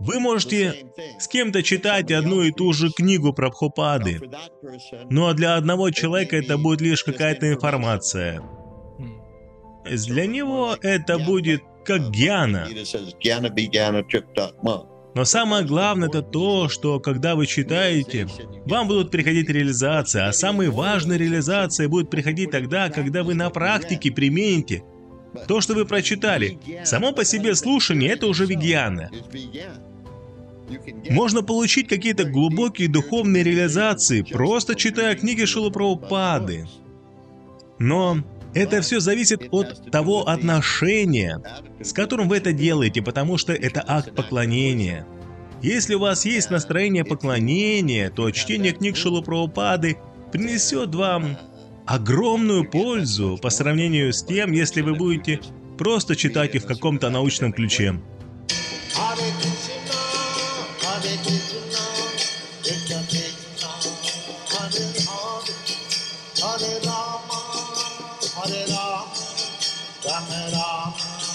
Вы можете с кем-то читать одну и ту же книгу про Бхупады, ну а для одного человека это будет лишь какая-то информация. Для него это будет как гьяна. Но самое главное это то, что когда вы читаете, вам будут приходить реализации, а самые важные реализации будут приходить тогда, когда вы на практике примените то, что вы прочитали. Само по себе слушание это уже вегьяна. Можно получить какие-то глубокие духовные реализации, просто читая книги Шилупраупады. Но это все зависит от того отношения, с которым вы это делаете, потому что это акт поклонения. Если у вас есть настроение поклонения, то чтение книг Шилупраупады принесет вам огромную пользу по сравнению с тем, если вы будете просто читать их в каком-то научном ключе. Hare Rama, Hare Rama, Rama Rama.